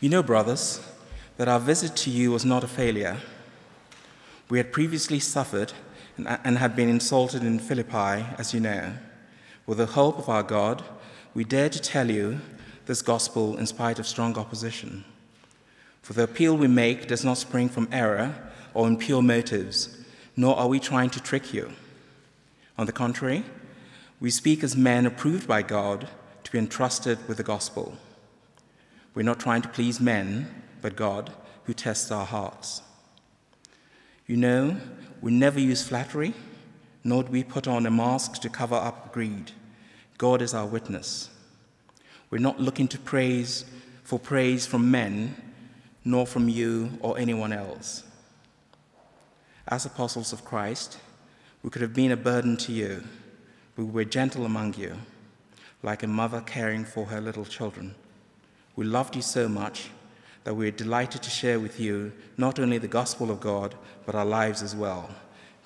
You know, brothers, that our visit to you was not a failure. We had previously suffered and had been insulted in Philippi, as you know. With the help of our God, we dare to tell you this gospel in spite of strong opposition. For the appeal we make does not spring from error or impure motives, nor are we trying to trick you. On the contrary, we speak as men approved by God to be entrusted with the gospel. We're not trying to please men, but God, who tests our hearts. You know, we never use flattery, nor do we put on a mask to cover up greed. God is our witness. We're not looking to praise for praise from men, nor from you or anyone else. As apostles of Christ, we could have been a burden to you. We were gentle among you, like a mother caring for her little children. We loved you so much that we are delighted to share with you not only the gospel of God, but our lives as well,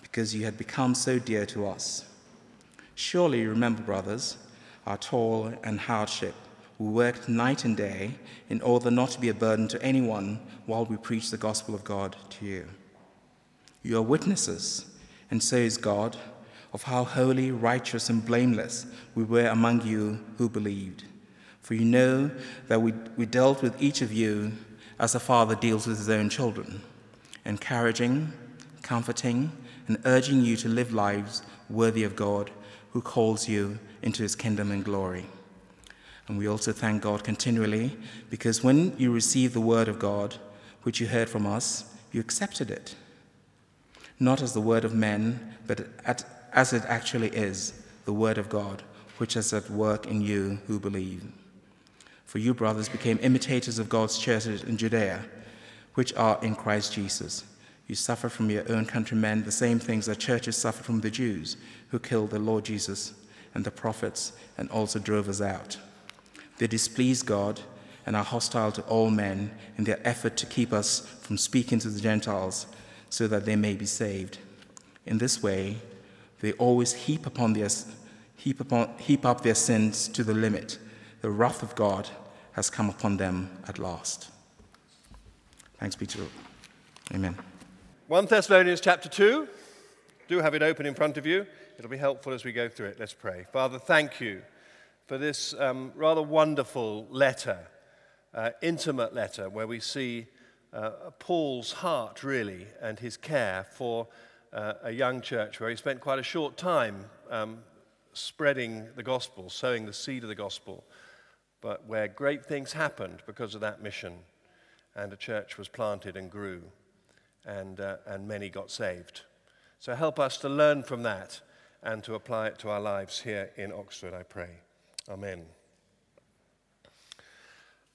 because you had become so dear to us. Surely you remember, brothers, our toil and hardship. We worked night and day in order not to be a burden to anyone while we preach the gospel of God to you. You are witnesses, and so is God, of how holy, righteous, and blameless we were among you who believed. For you know that we, we dealt with each of you as a father deals with his own children, encouraging, comforting, and urging you to live lives worthy of God who calls you into his kingdom and glory. And we also thank God continually because when you received the word of God, which you heard from us, you accepted it. Not as the word of men, but as it actually is, the word of God, which is at work in you who believe. For you, brothers, became imitators of God's churches in Judea, which are in Christ Jesus. You suffer from your own countrymen the same things that churches suffered from the Jews, who killed the Lord Jesus and the prophets and also drove us out. They displease God and are hostile to all men in their effort to keep us from speaking to the Gentiles so that they may be saved. In this way, they always heap, upon their, heap, upon, heap up their sins to the limit. The wrath of God has come upon them at last. Thanks be to God. Amen. 1 Thessalonians chapter 2. Do have it open in front of you. It'll be helpful as we go through it. Let's pray. Father, thank you for this um, rather wonderful letter, uh, intimate letter, where we see uh, Paul's heart, really, and his care for uh, a young church where he spent quite a short time um, spreading the gospel, sowing the seed of the gospel but where great things happened because of that mission. And a church was planted and grew, and, uh, and many got saved. So help us to learn from that and to apply it to our lives here in Oxford, I pray. Amen.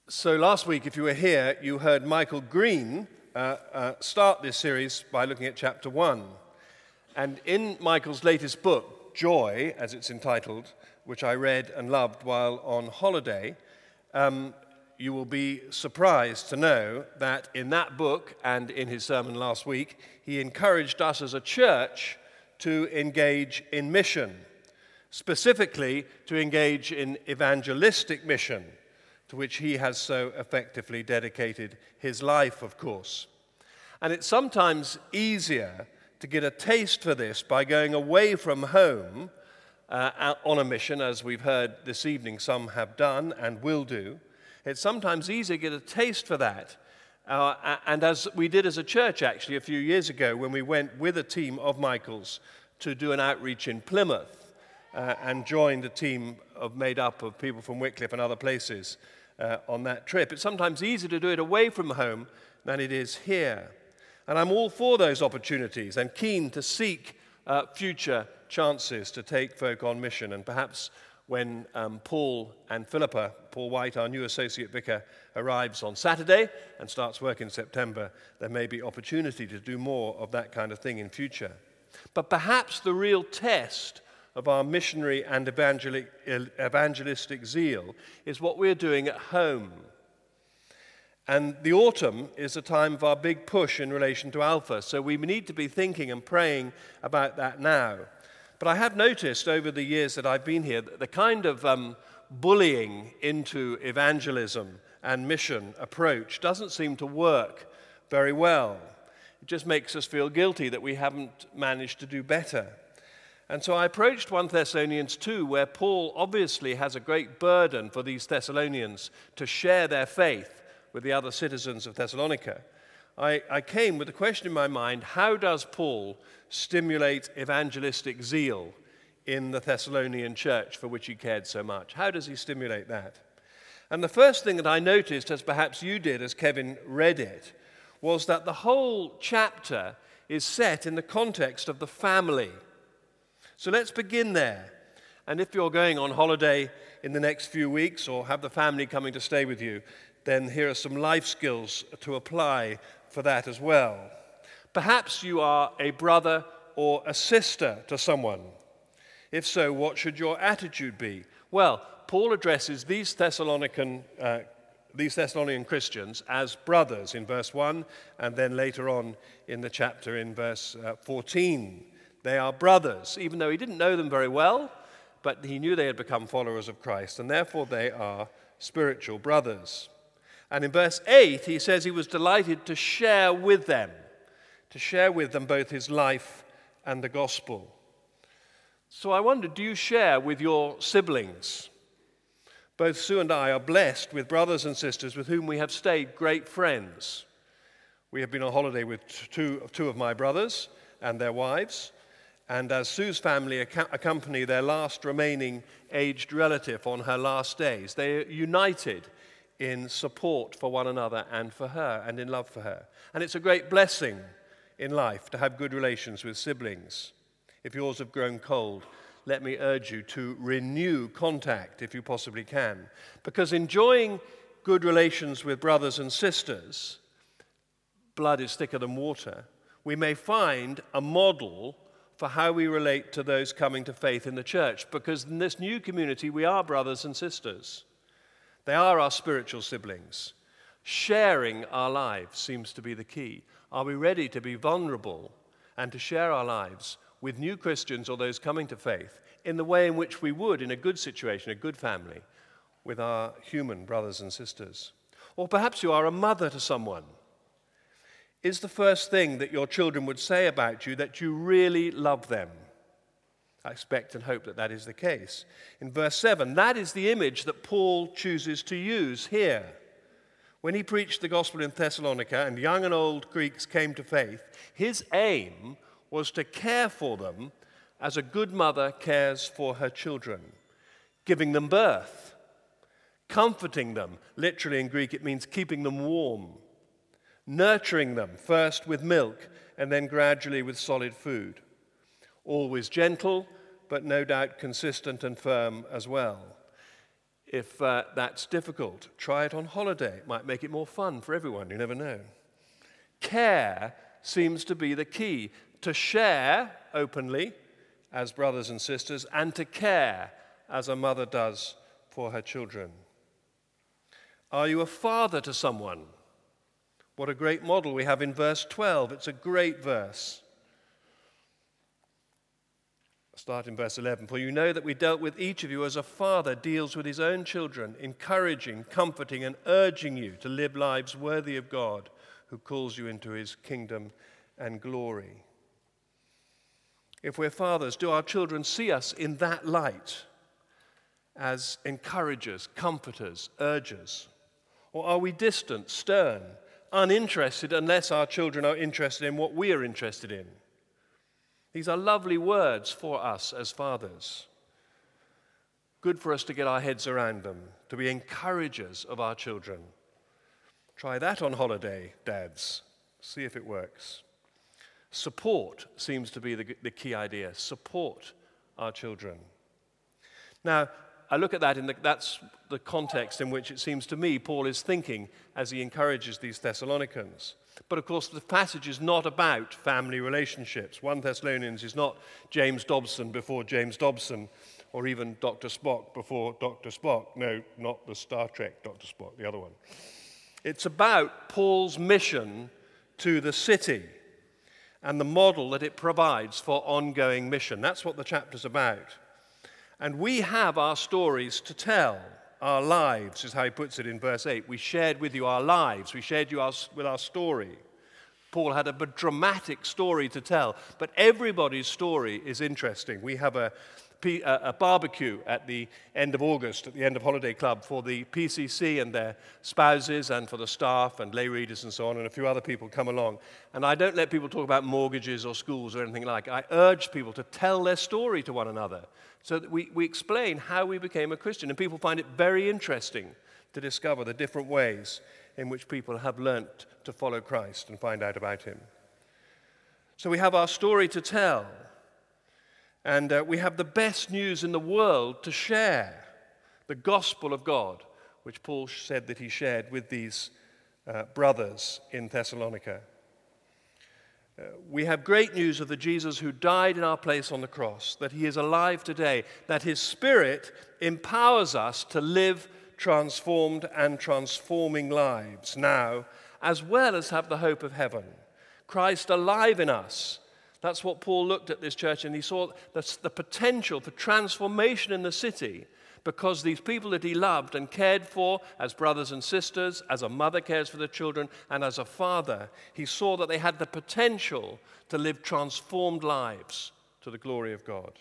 So, last week, if you were here, you heard Michael Green uh, uh, start this series by looking at chapter 1. And in Michael's latest book, Joy, as it's entitled, which I read and loved while on holiday, um, you will be surprised to know that in that book and in his sermon last week, he encouraged us as a church to engage in mission, specifically to engage in evangelistic mission, to which he has so effectively dedicated his life, of course. And it's sometimes easier to get a taste for this by going away from home uh, on a mission, as we've heard this evening, some have done and will do. It's sometimes easy to get a taste for that. Uh, and as we did as a church actually a few years ago when we went with a team of Michael's to do an outreach in Plymouth uh, and joined a team of, made up of people from Wycliffe and other places uh, on that trip. It's sometimes easier to do it away from home than it is here. And I'm all for those opportunities and keen to seek uh, future chances to take folk on mission. And perhaps when um, Paul and Philippa, Paul White, our new associate vicar, arrives on Saturday and starts work in September, there may be opportunity to do more of that kind of thing in future. But perhaps the real test of our missionary and evangelistic zeal is what we're doing at home. And the autumn is a time of our big push in relation to Alpha, so we need to be thinking and praying about that now. But I have noticed over the years that I've been here that the kind of um, bullying into evangelism and mission approach doesn't seem to work very well. It just makes us feel guilty that we haven't managed to do better. And so I approached 1 Thessalonians 2, where Paul obviously has a great burden for these Thessalonians to share their faith with the other citizens of Thessalonica. I, I came with a question in my mind how does Paul stimulate evangelistic zeal in the Thessalonian church for which he cared so much? How does he stimulate that? And the first thing that I noticed, as perhaps you did as Kevin read it, was that the whole chapter is set in the context of the family. So let's begin there. And if you're going on holiday in the next few weeks or have the family coming to stay with you, then here are some life skills to apply for that as well. Perhaps you are a brother or a sister to someone. If so, what should your attitude be? Well, Paul addresses these Thessalonican, uh, these Thessalonian Christians as brothers in verse 1, and then later on in the chapter in verse uh, 14. They are brothers, even though he didn't know them very well, but he knew they had become followers of Christ, and therefore they are spiritual brothers. And in verse 8, he says he was delighted to share with them, to share with them both his life and the gospel. So I wonder do you share with your siblings? Both Sue and I are blessed with brothers and sisters with whom we have stayed great friends. We have been on holiday with two, two of my brothers and their wives, and as Sue's family accompany their last remaining aged relative on her last days, they are united in support for one another and for her and in love for her. And it's a great blessing in life to have good relations with siblings. If yours have grown cold, let me urge you to renew contact if you possibly can. Because enjoying good relations with brothers and sisters, blood is thicker than water, we may find a model for how we relate to those coming to faith in the church. Because in this new community, we are brothers and sisters, they are our spiritual siblings. Sharing our lives seems to be the key. Are we ready to be vulnerable and to share our lives with new Christians or those coming to faith in the way in which we would in a good situation, a good family, with our human brothers and sisters? Or perhaps you are a mother to someone is the first thing that your children would say about you that you really love them. I expect and hope that that is the case. In verse 7, that is the image that Paul chooses to use here. When he preached the gospel in Thessalonica and young and old Greeks came to faith, his aim was to care for them as a good mother cares for her children, giving them birth, comforting them. Literally in Greek, it means keeping them warm nurturing them first with milk and then gradually with solid food. Always gentle, but no doubt consistent and firm as well. If uh, that's difficult, try it on holiday. It might make it more fun for everyone, you never know. Care seems to be the key to share openly as brothers and sisters and to care as a mother does for her children. Are you a father to someone? What a great model we have in verse 12. It's a great verse. Start in verse 11. For you know that we dealt with each of you as a father deals with his own children, encouraging, comforting, and urging you to live lives worthy of God who calls you into his kingdom and glory. If we're fathers, do our children see us in that light as encouragers, comforters, urgers? Or are we distant, stern, uninterested unless our children are interested in what we are interested in. These are lovely words for us as fathers. Good for us to get our heads around them, to be encouragers of our children. Try that on holiday, dads. See if it works. Support seems to be the, the key idea. Support our children. Now, I look at that the, that's the context in which it seems to me Paul is thinking as he encourages these Thessalonians. But of course, the passage is not about family relationships. 1 Thessalonians is not James Dobson before James Dobson, or even Dr. Spock before Dr. Spock. No, not the Star Trek Dr. Spock, the other one. It's about Paul's mission to the city and the model that it provides for ongoing mission. That's what the chapter's about. And we have our stories to tell. Our lives is how he puts it in verse 8. We shared with you our lives, we shared you our, with our story. Paul had a dramatic story to tell, but everybody's story is interesting. We have a, Uh, a barbecue at the end of August, at the end of Holiday Club, for the PCC and their spouses, and for the staff and lay readers and so on, and a few other people come along. And I don't let people talk about mortgages or schools or anything like. I urge people to tell their story to one another, so that we, we explain how we became a Christian, and people find it very interesting to discover the different ways in which people have learnt to follow Christ and find out about Him. So we have our story to tell. And uh, we have the best news in the world to share the gospel of God, which Paul said that he shared with these uh, brothers in Thessalonica. Uh, we have great news of the Jesus who died in our place on the cross, that he is alive today, that his spirit empowers us to live transformed and transforming lives now, as well as have the hope of heaven. Christ alive in us that's what Paul looked at this church and he saw the, the potential for transformation in the city because these people that he loved and cared for as brothers and sisters, as a mother cares for the children, and as a father, he saw that they had the potential to live transformed lives to the glory of God.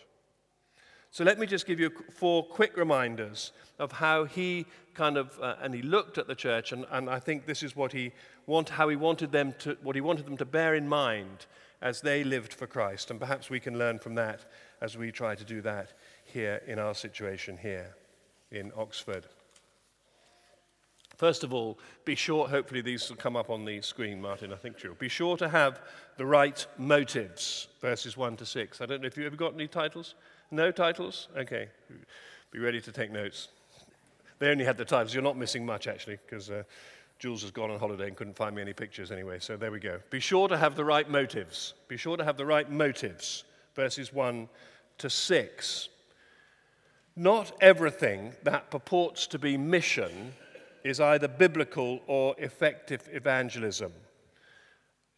So let me just give you four quick reminders of how he kind of, uh, and he looked at the church, and, and I think this is what he want, how he wanted them to, what he wanted them to bear in mind as they lived for Christ. And perhaps we can learn from that as we try to do that here in our situation here in Oxford. First of all, be sure, hopefully these will come up on the screen, Martin, I think you'll. Be sure to have the right motives, verses 1 to 6. I don't know if you have ever got any titles? No titles? Okay. Be ready to take notes. They only had the titles. You're not missing much, actually, because uh, Jules has gone on holiday and couldn't find me any pictures anyway, so there we go. Be sure to have the right motives. Be sure to have the right motives. Verses 1 to 6. Not everything that purports to be mission is either biblical or effective evangelism.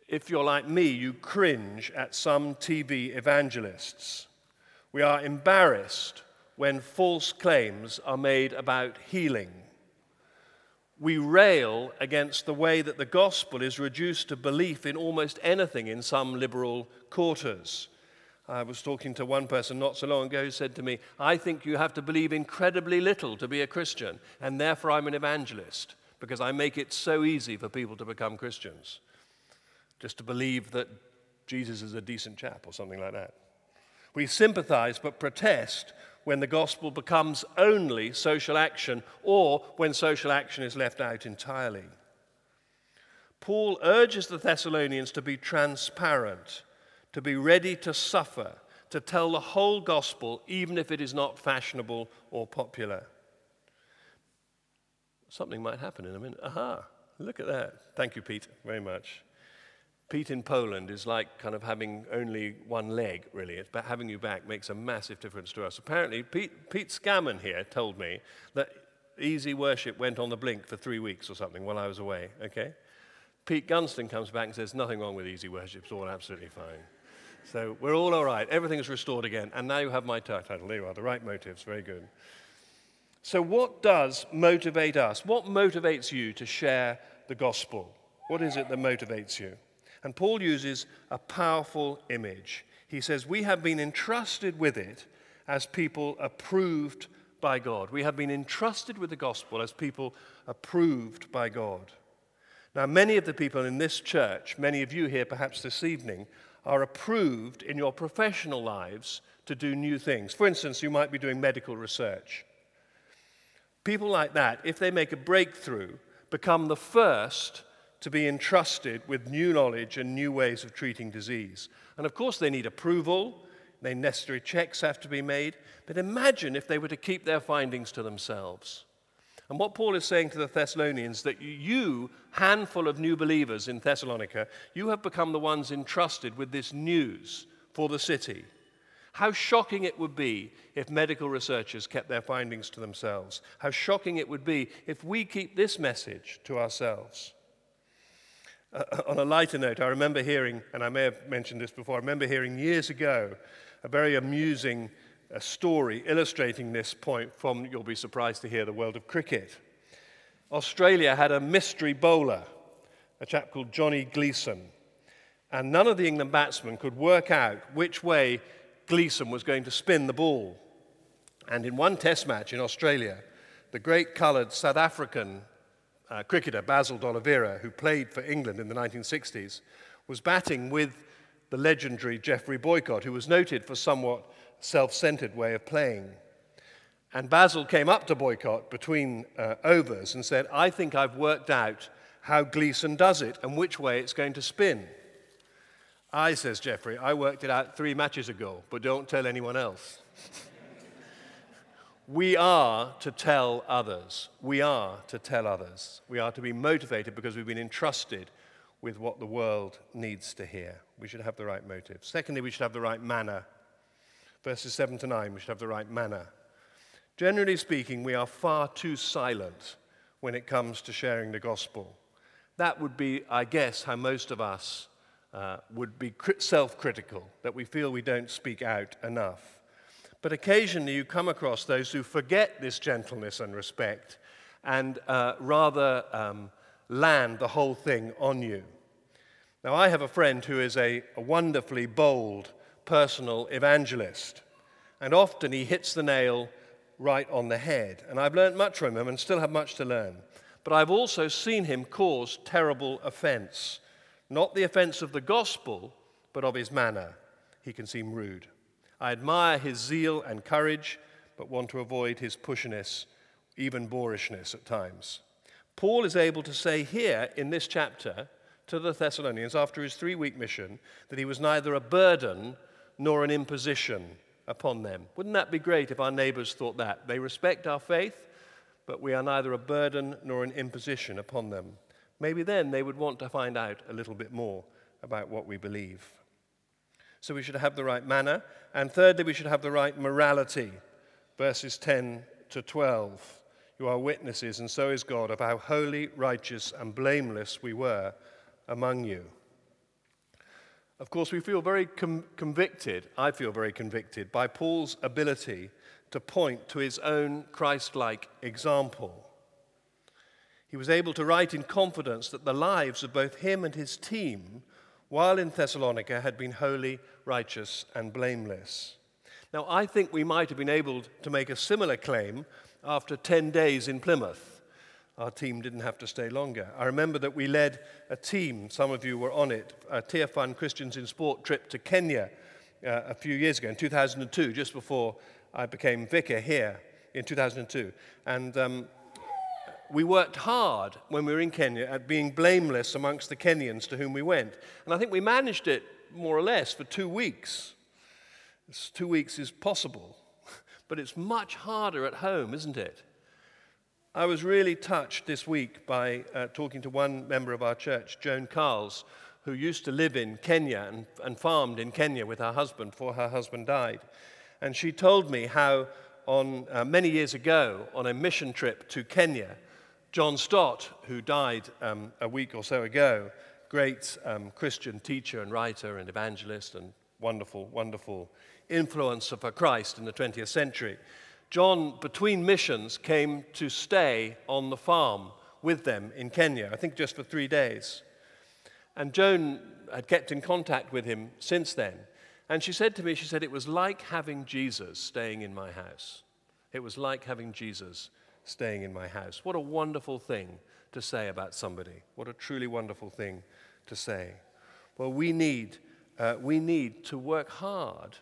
If you're like me, you cringe at some TV evangelists. We are embarrassed when false claims are made about healing we rail against the way that the gospel is reduced to belief in almost anything in some liberal quarters. I was talking to one person not so long ago who said to me, I think you have to believe incredibly little to be a Christian, and therefore I'm an evangelist, because I make it so easy for people to become Christians. Just to believe that Jesus is a decent chap or something like that. We sympathize but protest when the gospel becomes only social action or when social action is left out entirely. Paul urges the Thessalonians to be transparent, to be ready to suffer, to tell the whole gospel, even if it is not fashionable or popular. Something might happen in a minute. Aha, look at that. Thank you, Pete, very much. Pete in Poland is like kind of having only one leg, really. It's, but having you back makes a massive difference to us. Apparently, Pete, Pete Scammon here told me that EasyWorship went on the blink for three weeks or something while I was away, okay? Pete Gunston comes back and says, nothing wrong with EasyWorship, it's all absolutely fine. So we're all all right. Everything is restored again. And now you have my title. There you are, the right motives. Very good. So, what does motivate us? What motivates you to share the gospel? What is it that motivates you? And Paul uses a powerful image. He says, We have been entrusted with it as people approved by God. We have been entrusted with the gospel as people approved by God. Now, many of the people in this church, many of you here perhaps this evening, are approved in your professional lives to do new things. For instance, you might be doing medical research. People like that, if they make a breakthrough, become the first to be entrusted with new knowledge and new ways of treating disease. And of course, they need approval, they necessary checks have to be made. But imagine if they were to keep their findings to themselves. And what Paul is saying to the Thessalonians that you, handful of new believers in Thessalonica, you have become the ones entrusted with this news for the city. How shocking it would be if medical researchers kept their findings to themselves. How shocking it would be if we keep this message to ourselves. Uh, on a lighter note, I remember hearing, and I may have mentioned this before, I remember hearing years ago a very amusing a story illustrating this point from, you'll be surprised to hear, the world of cricket. Australia had a mystery bowler, a chap called Johnny Gleeson, and none of the England batsmen could work out which way Gleeson was going to spin the ball. And in one test match in Australia, the great coloured South African uh, cricketer Basil D'Oliveira, who played for England in the 1960s, was batting with the legendary Geoffrey Boycott, who was noted for somewhat self centered way of playing. And Basil came up to Boycott between uh, overs and said, I think I've worked out how Gleeson does it and which way it's going to spin. I, says Geoffrey, I worked it out three matches ago, but don't tell anyone else. we are to tell others. We are to tell others. We are to be motivated because we've been entrusted with what the world needs to hear. We should have the right motive. Secondly, we should have the right manner. Verses 7 to 9, we should have the right manner. Generally speaking, we are far too silent when it comes to sharing the gospel. That would be, I guess, how most of us uh, would be self critical, that we feel we don't speak out enough. But occasionally you come across those who forget this gentleness and respect and uh, rather um, land the whole thing on you. Now, I have a friend who is a, a wonderfully bold personal evangelist, and often he hits the nail right on the head. And I've learned much from him and still have much to learn. But I've also seen him cause terrible offense. Not the offense of the gospel, but of his manner. He can seem rude. I admire his zeal and courage, but want to avoid his pushiness, even boorishness at times. Paul is able to say here in this chapter to the Thessalonians after his three week mission that he was neither a burden nor an imposition upon them. Wouldn't that be great if our neighbors thought that? They respect our faith, but we are neither a burden nor an imposition upon them. Maybe then they would want to find out a little bit more about what we believe. So we should have the right manner. And thirdly, we should have the right morality. Verses 10 to 12. You are witnesses, and so is God, of how holy, righteous, and blameless we were among you. Of course, we feel very com- convicted, I feel very convicted, by Paul's ability to point to his own Christ like example. He was able to write in confidence that the lives of both him and his team while in Thessalonica had been holy, righteous, and blameless. Now, I think we might have been able to make a similar claim after 10 days in Plymouth. Our team didn't have to stay longer. I remember that we led a team, some of you were on it, a Tearfund Christians in Sport trip to Kenya uh, a few years ago, in 2002, just before I became vicar here in 2002. And um, we worked hard when we were in Kenya at being blameless amongst the Kenyans to whom we went. And I think we managed it more or less for two weeks. This two weeks is possible, but it's much harder at home, isn't it? I was really touched this week by uh, talking to one member of our church, Joan Carls, who used to live in Kenya and, and farmed in Kenya with her husband before her husband died. And she told me how, on uh, many years ago, on a mission trip to Kenya, John Stott, who died um, a week or so ago, great um, Christian teacher and writer and evangelist and wonderful, wonderful influencer for Christ in the 20th century. John, between missions, came to stay on the farm with them in Kenya, I think just for three days. And Joan had kept in contact with him since then. And she said to me, she said, it was like having Jesus staying in my house. It was like having Jesus staying in my house. What a wonderful thing to say about somebody. What a truly wonderful thing to say. Well, we need, uh, we need to work hard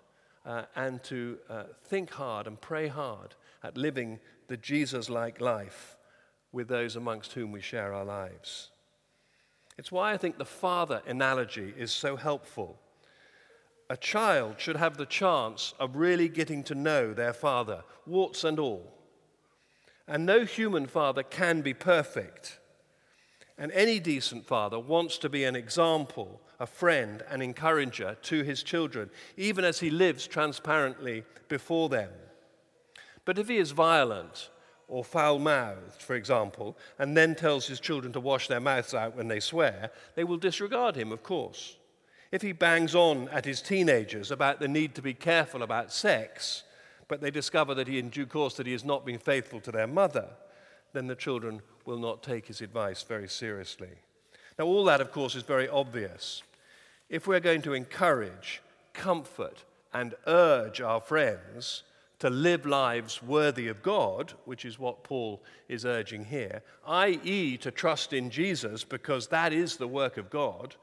uh, and to uh, think hard and pray hard at living the Jesus like life with those amongst whom we share our lives. It's why I think the father analogy is so helpful. A child should have the chance of really getting to know their father, warts and all. And no human father can be perfect. And any decent father wants to be an example, a friend, an encourager to his children, even as he lives transparently before them. But if he is violent or foul mouthed, for example, and then tells his children to wash their mouths out when they swear, they will disregard him, of course. If he bangs on at his teenagers about the need to be careful about sex, but they discover that he, in due course, that he has not been faithful to their mother, then the children will not take his advice very seriously. Now, all that, of course, is very obvious. If we're going to encourage, comfort, and urge our friends to live lives worthy of God, which is what Paul is urging here, i.e., to trust in Jesus because that is the work of God.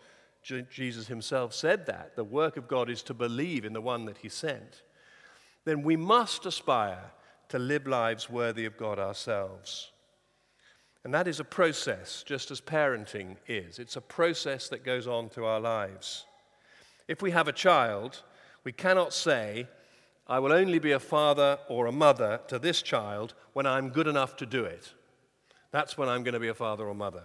Jesus himself said that. The work of God is to believe in the one that he sent. Then we must aspire to live lives worthy of God ourselves. And that is a process, just as parenting is. It's a process that goes on through our lives. If we have a child, we cannot say, I will only be a father or a mother to this child when I'm good enough to do it. That's when I'm going to be a father or mother.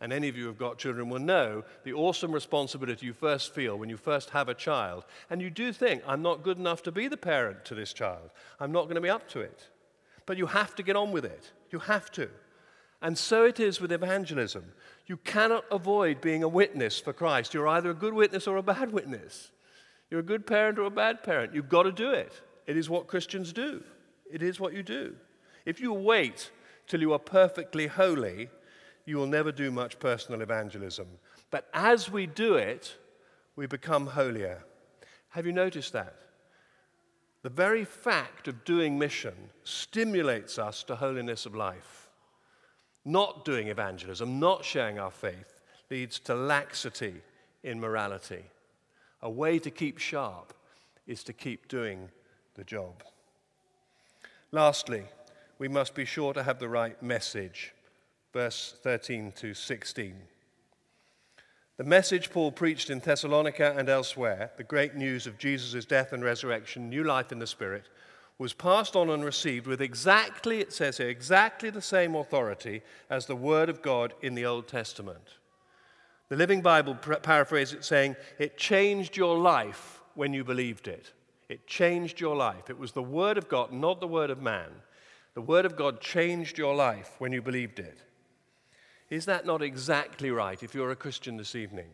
And any of you who have got children will know the awesome responsibility you first feel when you first have a child. And you do think, I'm not good enough to be the parent to this child. I'm not going to be up to it. But you have to get on with it. You have to. And so it is with evangelism. You cannot avoid being a witness for Christ. You're either a good witness or a bad witness. You're a good parent or a bad parent. You've got to do it. It is what Christians do. It is what you do. If you wait till you are perfectly holy, you will never do much personal evangelism. But as we do it, we become holier. Have you noticed that? The very fact of doing mission stimulates us to holiness of life. Not doing evangelism, not sharing our faith, leads to laxity in morality. A way to keep sharp is to keep doing the job. Lastly, we must be sure to have the right message. Verse 13 to 16. The message Paul preached in Thessalonica and elsewhere, the great news of Jesus' death and resurrection, new life in the Spirit, was passed on and received with exactly, it says here, exactly the same authority as the Word of God in the Old Testament. The Living Bible paraphrases it saying, It changed your life when you believed it. It changed your life. It was the Word of God, not the Word of man. The Word of God changed your life when you believed it. Is that not exactly right if you're a Christian this evening?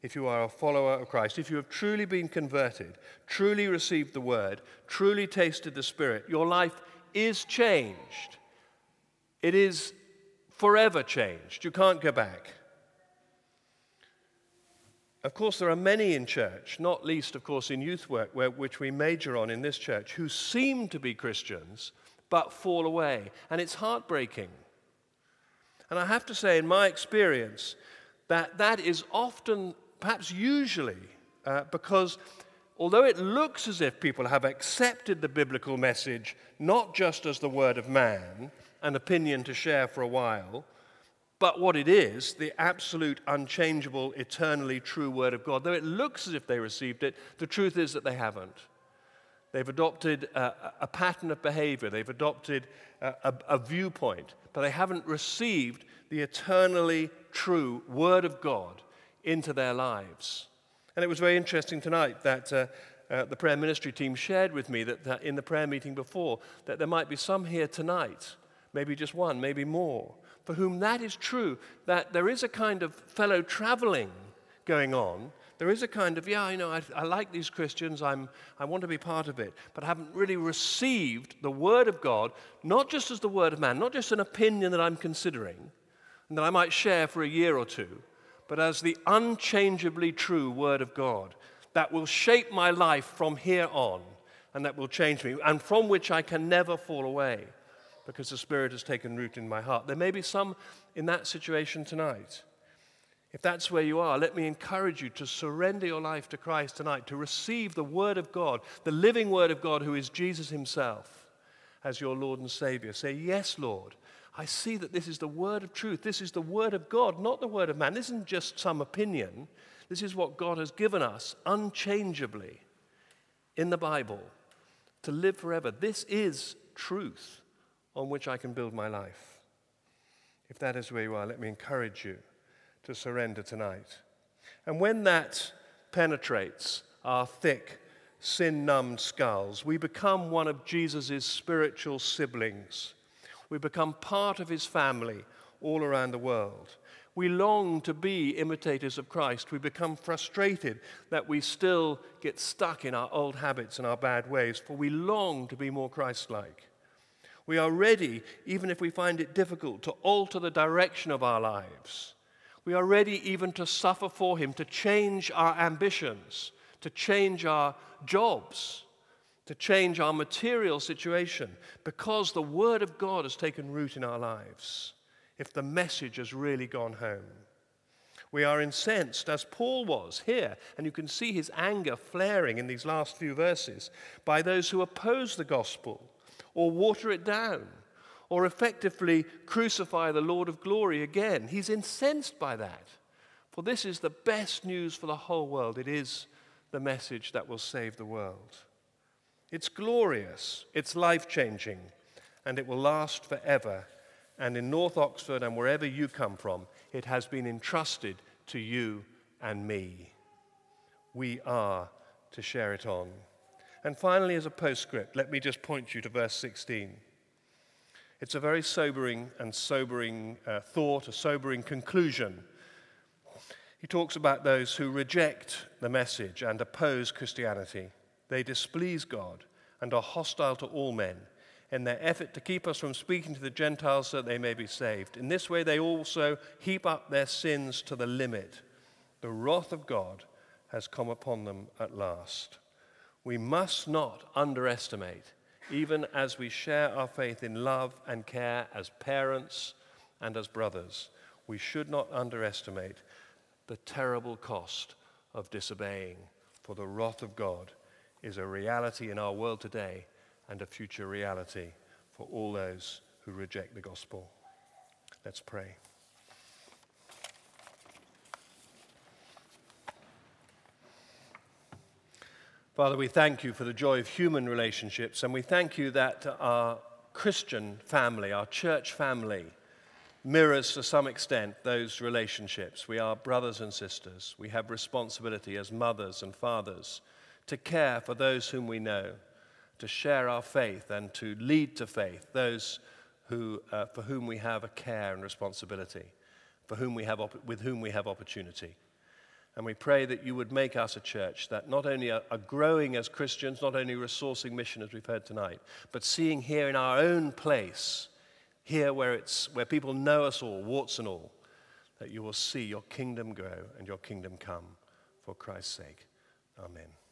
If you are a follower of Christ, if you have truly been converted, truly received the Word, truly tasted the Spirit, your life is changed. It is forever changed. You can't go back. Of course, there are many in church, not least, of course, in youth work, where, which we major on in this church, who seem to be Christians but fall away. And it's heartbreaking. And I have to say, in my experience, that that is often, perhaps usually, uh, because although it looks as if people have accepted the biblical message not just as the word of man, an opinion to share for a while, but what it is, the absolute, unchangeable, eternally true Word of God, though it looks as if they received it, the truth is that they haven't. They've adopted a, a pattern of behavior, they've adopted a, a, a viewpoint, but they haven't received the eternally true Word of God into their lives. And it was very interesting tonight that uh, uh, the prayer ministry team shared with me that, that in the prayer meeting before that there might be some here tonight, maybe just one, maybe more, for whom that is true, that there is a kind of fellow traveling going on. There is a kind of, yeah, you know, I, I like these Christians, I'm, I want to be part of it, but I haven't really received the Word of God, not just as the Word of man, not just an opinion that I'm considering and that I might share for a year or two, but as the unchangeably true Word of God that will shape my life from here on and that will change me, and from which I can never fall away because the Spirit has taken root in my heart. There may be some in that situation tonight. If that's where you are, let me encourage you to surrender your life to Christ tonight, to receive the Word of God, the living Word of God, who is Jesus Himself, as your Lord and Savior. Say, Yes, Lord. I see that this is the word of truth. This is the word of God, not the word of man. This isn't just some opinion. This is what God has given us unchangeably in the Bible to live forever. This is truth on which I can build my life. If that is where you are, let me encourage you to surrender tonight. And when that penetrates our thick, sin numbed skulls, we become one of Jesus' spiritual siblings. We become part of his family all around the world. We long to be imitators of Christ. We become frustrated that we still get stuck in our old habits and our bad ways, for we long to be more Christ like. We are ready, even if we find it difficult, to alter the direction of our lives. We are ready even to suffer for Him, to change our ambitions, to change our jobs, to change our material situation, because the Word of God has taken root in our lives, if the message has really gone home. We are incensed, as Paul was here, and you can see his anger flaring in these last few verses, by those who oppose the gospel or water it down or effectively crucify the Lord of glory again. He's incensed by that. For this is the best news for the whole world. It is the message that will save the world. It's glorious, it's life changing, and it will last forever. And in North Oxford and wherever you come from, it has been entrusted to you and me. We are to share it on. And finally, as a postscript, let me just point you to verse 16. It's a very sobering and sobering uh, thought, a sobering conclusion. He talks about those who reject the message and oppose Christianity. They displease God and are hostile to all men in their effort to keep us from speaking to the Gentiles so that they may be saved. In this way, they also heap up their sins to the limit. The wrath of God has come upon them at last. We must not underestimate, even as we share our faith in love and care as parents and as brothers, we should not underestimate the terrible cost of disobeying, for the wrath of God is a reality in our world today and a future reality for all those who reject the gospel. Let's pray. Father, we thank you for the joy of human relationships, and we thank you that our Christian family, our church family, mirrors to some extent those relationships. We are brothers and sisters. We have responsibility as mothers and fathers to care for those whom we know, to share our faith and to lead to faith those who, uh, for whom we have a care and responsibility, for whom we have op- with whom we have opportunity. And we pray that you would make us a church that not only are, growing as Christians, not only resourcing mission as we've heard tonight, but seeing here in our own place, here where, it's, where people know us all, warts and all, that you will see your kingdom grow and your kingdom come for Christ's sake. Amen.